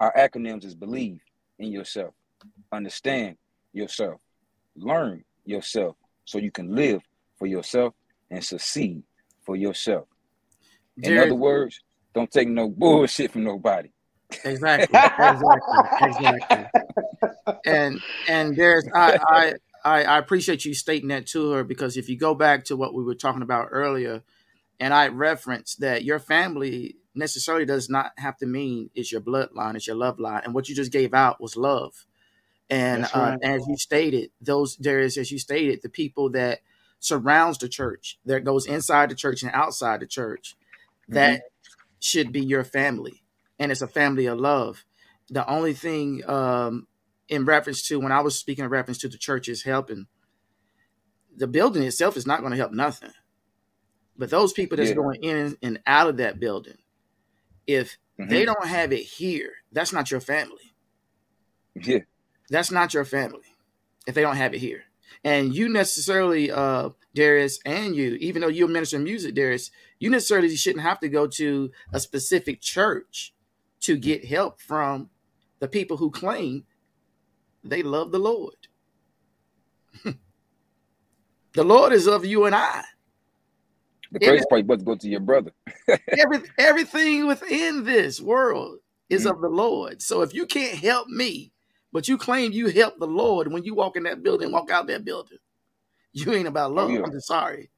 Our acronyms is believe in yourself, understand yourself, learn yourself so you can live for yourself and succeed for yourself. In Jared, other words, don't take no bullshit from nobody. exactly, exactly, exactly. And and there's I, I I I appreciate you stating that to her because if you go back to what we were talking about earlier, and I referenced that your family necessarily does not have to mean it's your bloodline, it's your love line, and what you just gave out was love. And That's uh, as you stated, those there is as you stated the people that surrounds the church, that goes inside the church and outside the church, that should be your family, and it's a family of love. The only thing um, in reference to when I was speaking in reference to the church is helping. The building itself is not going to help nothing, but those people that's Yeah. going in and out of that building, if Mhm. they don't have it here, that's not your family. Yeah, That's not your family if they don't have it here. And you necessarily, uh, Darius, and you, even though you're a minister of music, Darius, you necessarily shouldn't have to go to a specific church to get help from the people who claim they love the Lord. the Lord is of you and I. the Yeah. crazy part, to go to your brother. Every, everything within this world is Mhm. of the Lord. So if you can't help me, but you claim you help the Lord when you walk in that building, walk out that building, you ain't about love. Oh, yeah. I'm just sorry.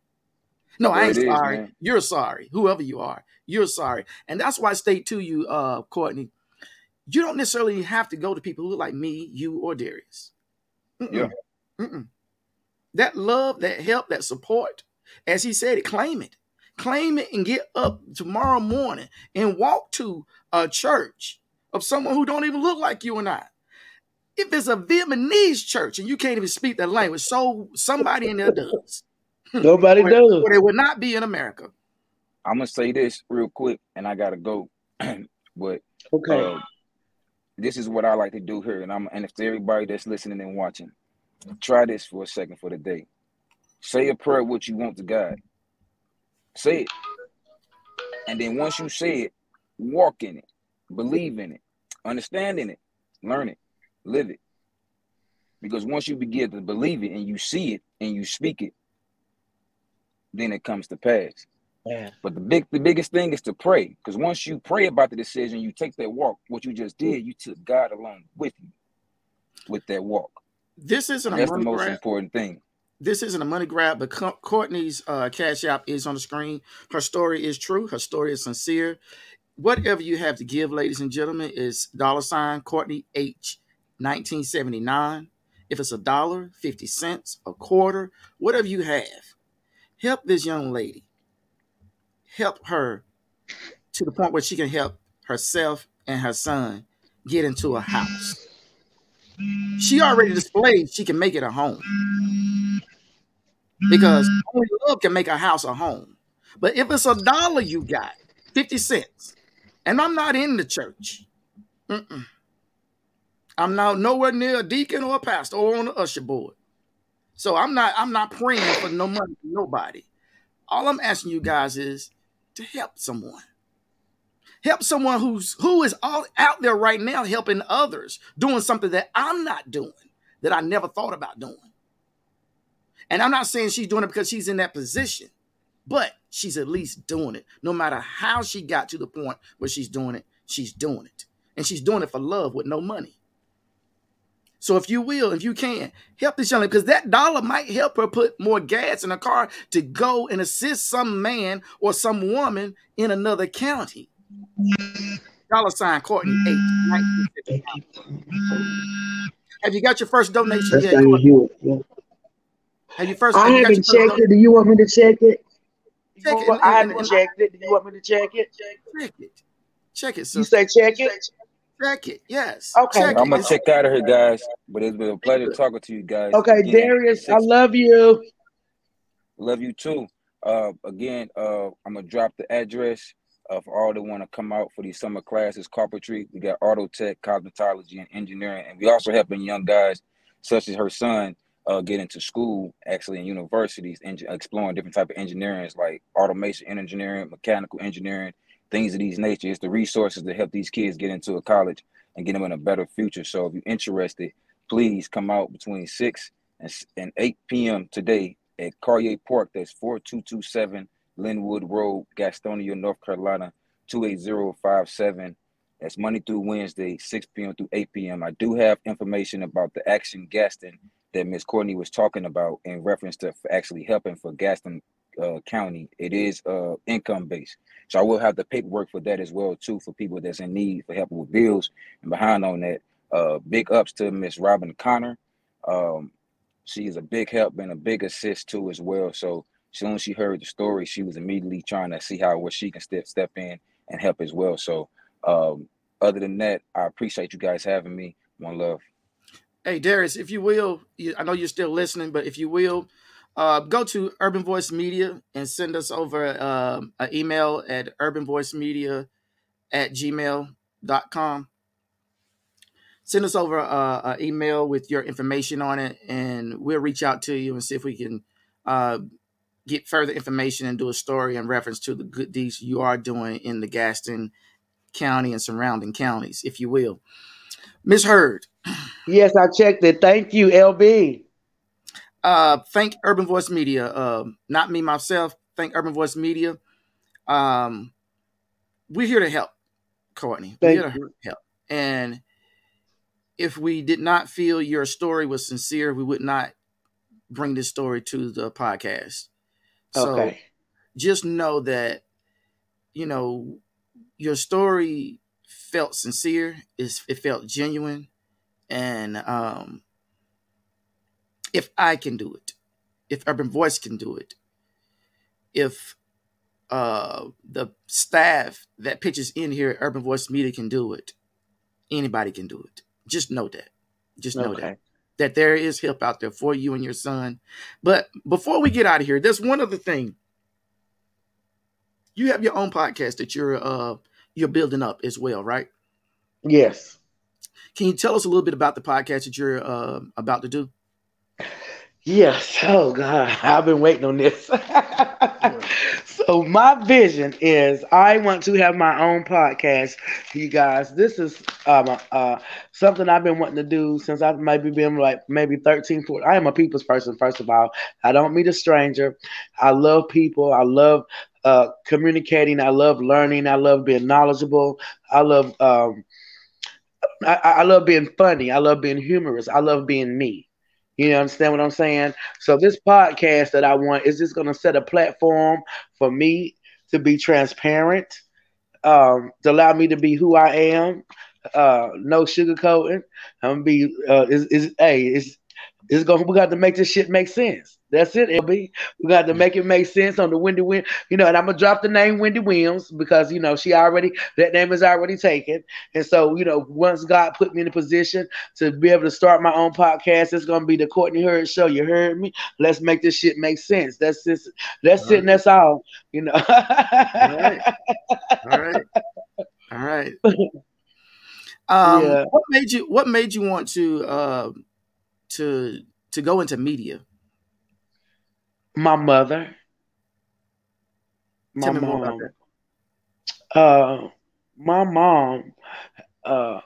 No, There I ain't it is, sorry. You're sorry. Whoever you are, you're sorry. And that's why I state to you, uh, Courtney, you don't necessarily have to go to people who look like me, you, or Darius. Mm-mm. Yeah. Mm-mm. That love, that help, that support, as he said it, claim it. Claim it and get up tomorrow morning and walk to a church of someone who don't even look like you and I. If it's a Vietnamese church and you can't even speak that language, so somebody in there does. Nobody Or, does. or they would not be in America. I'm gonna say this real quick, and I gotta go. but Okay. uh, this is what I like to do here, and I'm and if everybody that's listening and watching, try this for a second for the day. Say a prayer what you want to God. Say it, and then once you say it, walk in it, believe in it, understand in it, learn it, live it. Because once you begin to believe it and you see it and you speak it, then it comes to pass. Yeah. But the big, the biggest thing is to pray, because once you pray about the decision, you take that walk. What you just did, you took God along with you, with that walk. This isn't a That's the most grab. important thing. This isn't a money grab, but Co- Courtney's uh, cash app is on the screen. Her story is true. Her story is sincere. Whatever you have to give, ladies and gentlemen, is dollar sign Courtney H 1979. If it's a dollar, 50 cents, a quarter, whatever you have, help this young lady. Help her to the point where she can help herself and her son get into a house. She already displayed she can make it a home because mm-hmm. only love can make a house a home. But if it's a dollar you got, 50 cents, and I'm not in the church, mm-mm. I'm now nowhere near a deacon or a pastor or on the usher board. So I'm not I'm not praying for no money for nobody. All I'm asking you guys is to help someone. Help someone who's who is all out there right now helping others, doing something that I'm not doing, that I never thought about doing. And I'm not saying she's doing it because she's in that position, but she's at least doing it. No matter how she got to the point where she's doing it, she's doing it. And she's doing it for love with no money. So if you will, if you can, help this young lady, because that dollar might help her put more gas in a car to go and assist some man or some woman in another county. Dollar sign Courtney 8, Have you got your first donation That's yet? how you Courtney? do it. Yeah. Have you first? I have you haven't checked it. Do you want me to check it? Check it, and- I haven't checked it. Do you want me to check it? Check it. Check it, You say check it? Check it. Yes. Okay. Check I'm gonna it. check out of here, guys. But it's been a pleasure talking to you guys. Okay, Again, Darius, I love you. Love you too. Uh, again, uh, I'm gonna drop the address uh, for all that want to come out for these summer classes. Carpentry, we got auto tech, cosmetology, and engineering, and we also helping young guys such as her son uh, get into school, actually in universities, and exploring different type of engineering like automation engineering, mechanical engineering, things of these nature. It's the resources to help these kids get into a college and get them in a better future. So if you're interested, please come out between six and, and 8 p.m. today at Carrier Park. That's 4227 Linwood Road, Gastonia, North Carolina, 28057. That's Monday through Wednesday, 6 p.m. through 8 p.m. I do have information about the Action Gaston that Miss Courtney was talking about in reference to actually helping for Gaston uh, County. It is uh, income based. So I will have the paperwork for that as well too for people that's in need for help with bills and behind on that. Uh, big ups to Miss Robin Connor. Um, she is a big help and a big assist too as well. So as soon as she heard the story, she was immediately trying to see how where she can step step in and help as well. So um, other than that, I appreciate you guys having me. One love. Hey, Darius, if you will, I know you're still listening, but if you will, uh, go to Urban Voice Media and send us over um, an email at urbanvoicemedia at gmail.com. Send us over uh, an email with your information on it, and we'll reach out to you and see if we can uh, get further information and do a story in reference to the good deeds you are doing in the Gaston County and surrounding counties, if you will. Miss Heard, Yes, I checked it. Thank you, LB. uh thank urban voice media. Um not me myself. Thank urban voice media. Um we're here to help courtney. We're Thank here to help. And if we did not feel your story was sincere we would not bring this story to the podcast. So Okay. just know that you know your story felt sincere. Is it felt genuine and um if i can do it if urban voice can do it if uh the staff that pitches in here at urban voice media can do it anybody can do it just know that just know that that there is help out there for you and your son. But before we get out of here, there's one other thing. You have your own podcast that you're uh you're building up as well, right? Yes. Can you tell us a little bit about the podcast that you're uh, about to do? Yes. Oh God, I've been waiting on this. so my vision is I want to have my own podcast. You guys, this is um uh something I've been wanting to do since I've maybe been like maybe 13, 14. I am a people's person, first of all. I don't meet a stranger. I love people. I love uh communicating. I love learning. I love being knowledgeable. I love um I, I love being funny. I love being humorous. I love being me. You know, understand what I'm saying? So this podcast that I want is just going to set a platform for me to be transparent, um, to allow me to be who I am. Uh, no sugarcoating. I'm gonna be uh, is is hey, it's It's going. We got to make this shit make sense. That's it, LB. We got to make it make sense on the Wendy Win. You know, and I'm gonna drop the name Wendy Williams because you know she already that name is already taken. And so, you know, once God put me in a position to be able to start my own podcast, it's gonna be the Courtney Heard show. You heard me? Let's make this shit make sense. That's just that's all it right. and that's all, you know. all right. All right. All right. Um, yeah. what made you what made you want to uh to to go into media? My mother. My mom. Uh, my mom. Uh,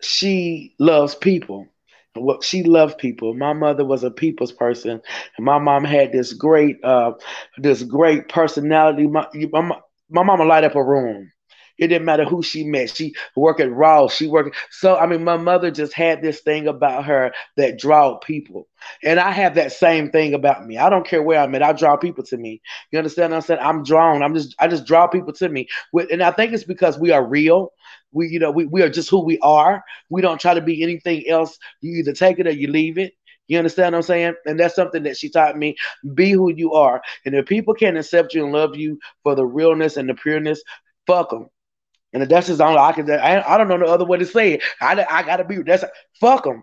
she loves people. What she loved people. My mother was a people's person, and my mom had this great, uh, this great personality. My, my, my mama light up a room. It didn't matter who she met. She worked at Ross. She worked. So I mean, my mother just had this thing about her that draw people, and I have that same thing about me. I don't care where I'm at. I draw people to me. You understand what I'm saying? I'm drawn. I'm just. I just draw people to me. And I think it's because we are real. We, you know, we, we are just who we are. We don't try to be anything else. You either take it or you leave it. You understand what I'm saying? And that's something that she taught me. Be who you are. And if people can't accept you and love you for the realness and the pureness, fuck them. And that's just all I can. I, I don't know no other way to say it. I, I gotta be. That's fuck them.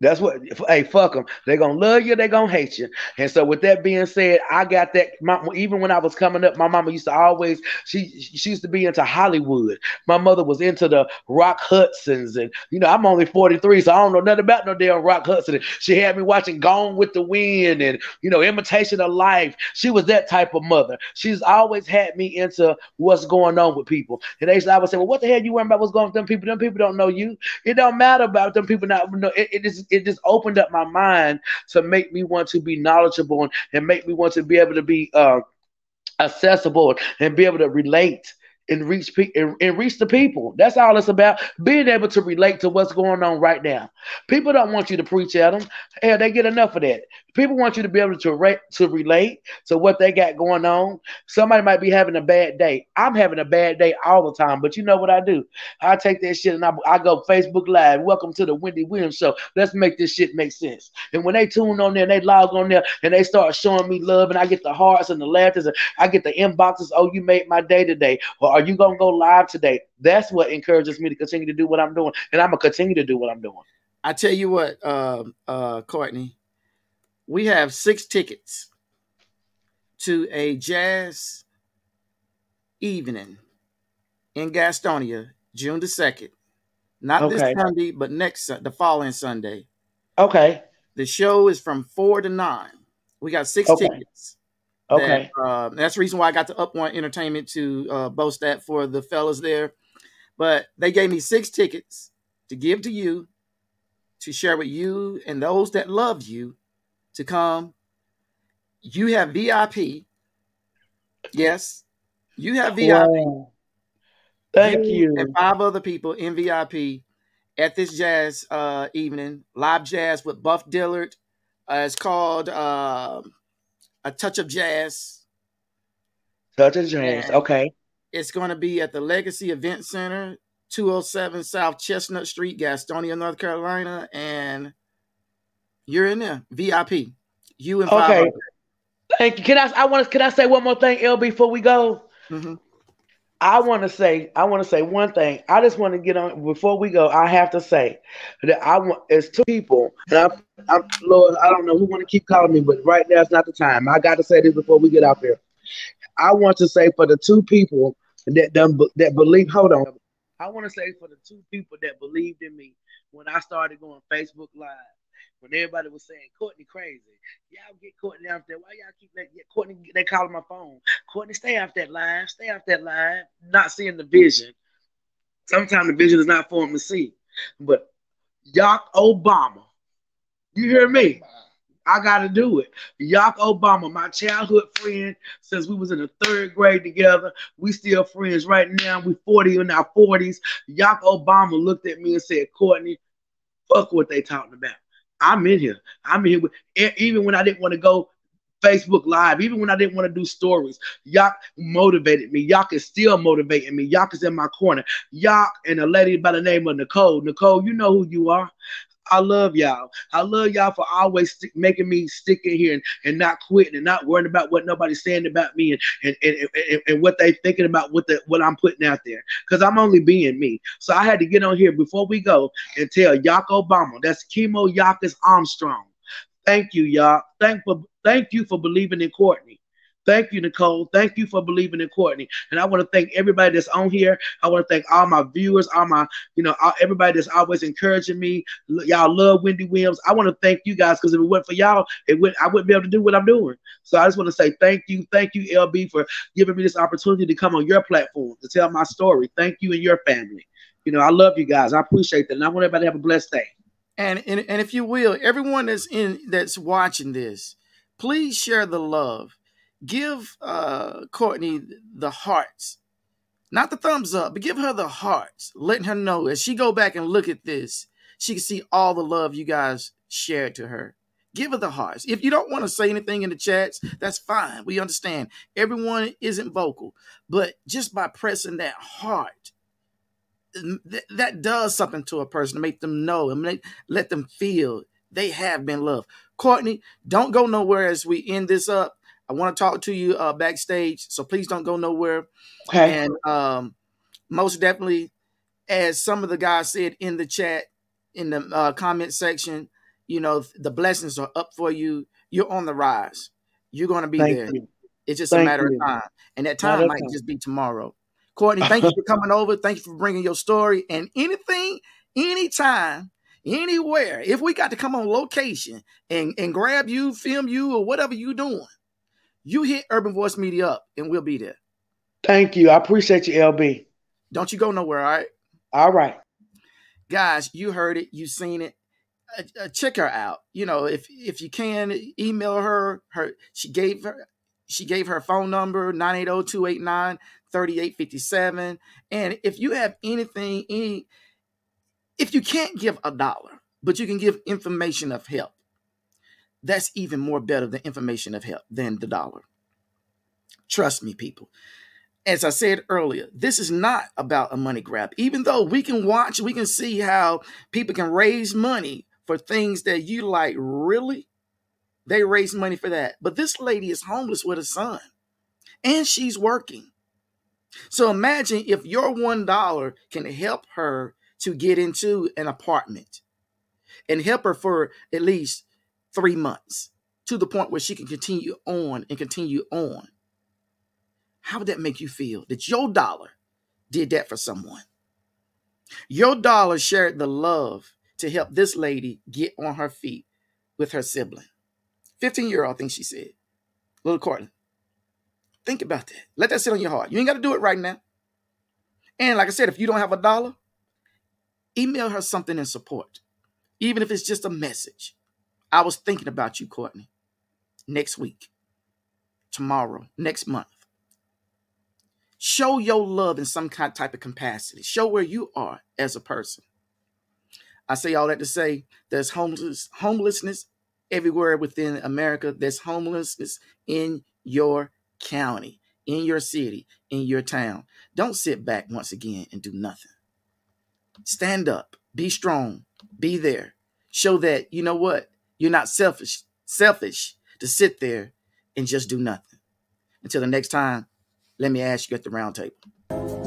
That's what. Hey, fuck them. They're gonna love you. They're gonna hate you. And so, with that being said, I got that. My, even when I was coming up, my mama used to always. She she used to be into Hollywood. My mother was into the Rock Hudsons, and you know I'm only 43, so I don't know nothing about no damn Rock Hudson. She had me watching Gone with the Wind and you know Imitation of Life. She was that type of mother. She's always had me into what's going on with people. And they I would say, well, what the hell you worrying about? What's going on with them people? Them people don't know you. It don't matter about them people not. know. it, it is it just opened up my mind to make me want to be knowledgeable and, and make me want to be able to be uh, accessible and be able to relate and reach pe- and, and, reach the people. That's all it's about. Being able to relate to what's going on right now. People don't want you to preach at them. Hell, they get enough of that. People want you to be able to re- to relate to what they got going on. Somebody might be having a bad day. I'm having a bad day all the time, but you know what I do? I take that shit and I, I go Facebook Live. Welcome to the Wendy Williams Show. Let's make this shit make sense. And when they tune on there and they log on there and they start showing me love and I get the hearts and the laughter and I get the inboxes. Oh, you made my day today. Are you gonna go live today? That's what encourages me to continue to do what I'm doing, and I'm gonna continue to do what I'm doing. I tell you what, uh, uh, Courtney, we have six tickets to a jazz evening in Gastonia, June the second. Not okay. this Sunday, but next the following Sunday. Okay. The show is from four to nine. We got six okay. tickets. Okay. That, uh, that's the reason why I got the Up One Entertainment to uh, boast that for the fellas there. But they gave me six tickets to give to you, to share with you and those that love you to come. You have VIP. Yes, you have VIP. Wow. Thank you, you. And five other people in VIP at this jazz uh, evening, live jazz with Buff Dillard. Uh, it's called uh, A Touch of Jazz. Touch of Jazz. And okay. It's going to be at the Legacy Event Center, 207 South Chestnut Street, Gastonia, North Carolina. And you're in there, VIP. You and okay. Thank you. Can I? I want to. Can I say one more thing, L before we go? Mm-hmm. I want to say. I want to say one thing. I just want to get on before we go. I have to say that I want. It's two people, and I'm. I'm Lord. I don't know who want to keep calling me, but right now it's not the time. I got to say this before we get out there. I want to say for the two people that that believe. Hold on. I want to say for the two people that believed in me when I started going Facebook Live when everybody was saying Courtney crazy. Y'all get Courtney off there. Why y'all keep that? Courtney, they calling my phone. Courtney, stay off that line. Stay off that line. Not seeing the vision. Sometimes the vision is not for them to see. But Yock Obama, you hear me? I got to do it. Yock Obama, my childhood friend since we was in the third grade together. We still friends right now. We 40 in our 40s. Yock Obama looked at me and said, Courtney, fuck what they talking about. I'm in here. I'm in here with, even when I didn't want to go Facebook Live, even when I didn't want to do stories. Yock motivated me. Yock is still motivating me. Yock is in my corner. Yock and a lady by the name of Nicole. Nicole, you know who you are. I love y'all. I love y'all for always stick, making me stick in here and, and not quitting and not worrying about what nobody's saying about me and and, and, and, and what they thinking about what the what I'm putting out there. Because I'm only being me. So I had to get on here before we go and tell Yak Obama, that's Chemo Yakas Armstrong. Thank you, y'all. Thank for thank you for believing in Courtney. Thank you, Nicole. Thank you for believing in Courtney. And I want to thank everybody that's on here. I want to thank all my viewers, all my, you know, all, everybody that's always encouraging me. Y'all love Wendy Williams. I want to thank you guys because if it weren't for y'all, it would I wouldn't be able to do what I'm doing. So I just want to say thank you, thank you, LB, for giving me this opportunity to come on your platform to tell my story. Thank you and your family. You know, I love you guys. I appreciate that. And I want everybody to have a blessed day. And, and and if you will, everyone that's in that's watching this, please share the love. Give uh Courtney the hearts. Not the thumbs up, but give her the hearts, letting her know as she go back and look at this, she can see all the love you guys shared to her. Give her the hearts. If you don't want to say anything in the chats, that's fine. We understand. Everyone isn't vocal, but just by pressing that heart, th- that does something to a person to make them know and make, let them feel they have been loved. Courtney, don't go nowhere as we end this up. I want to talk to you uh, backstage, so please don't go nowhere. Okay. And um, most definitely, as some of the guys said in the chat, in the uh, comment section, you know, the blessings are up for you. You're on the rise. You're going to be Thank there. you. It's just Thank a matter you. of time. And that time might just be tomorrow. Courtney, thank you for coming over. Thank you for bringing your story. And anything, anytime, anywhere, if we got to come on location and, and grab you, film you, or whatever you doing, you hit Urban Voice Media up and we'll be there. Thank you. I appreciate you, LB. Don't you go nowhere, all right? All right. Guys, you heard it, you seen it. Uh, uh, check her out. You know, if if you can, email her. Her she gave her she gave her phone number oh, 980-289-3857. And if you have anything, any if you can't give a dollar, but you can give information of help, that's even more better than information of help than the dollar. Trust me, people. As I said earlier, this is not about a money grab. Even though we can watch, we can see how people can raise money for things that you like, really? They raise money for that. But this lady is homeless with a son and she's working. So imagine if your $1 can help her to get into an apartment and help her for at least three months to the point where she can continue on and continue on. How would that make you feel that your dollar did that for someone? Your dollar shared the love to help this lady get on her feet with her sibling. 15 year old, I think she said. Little Courtney. Think about that. Let that sit on your heart. You ain't got to do it right now. And like I said, if you don't have a dollar, email her something in support, even if it's just a message. I was thinking about you, Courtney, next week, tomorrow, next month. Show your love in some kind type of capacity. Show where you are as a person. I say all that to say there's homeless homelessness everywhere within America. There's homelessness in your county, in your city, in your town. Don't sit back once again and do nothing. Stand up, be strong, be there. Show that you know what? You're not selfish, selfish to sit there and just do nothing. Until the next time, let me ask you at the round table.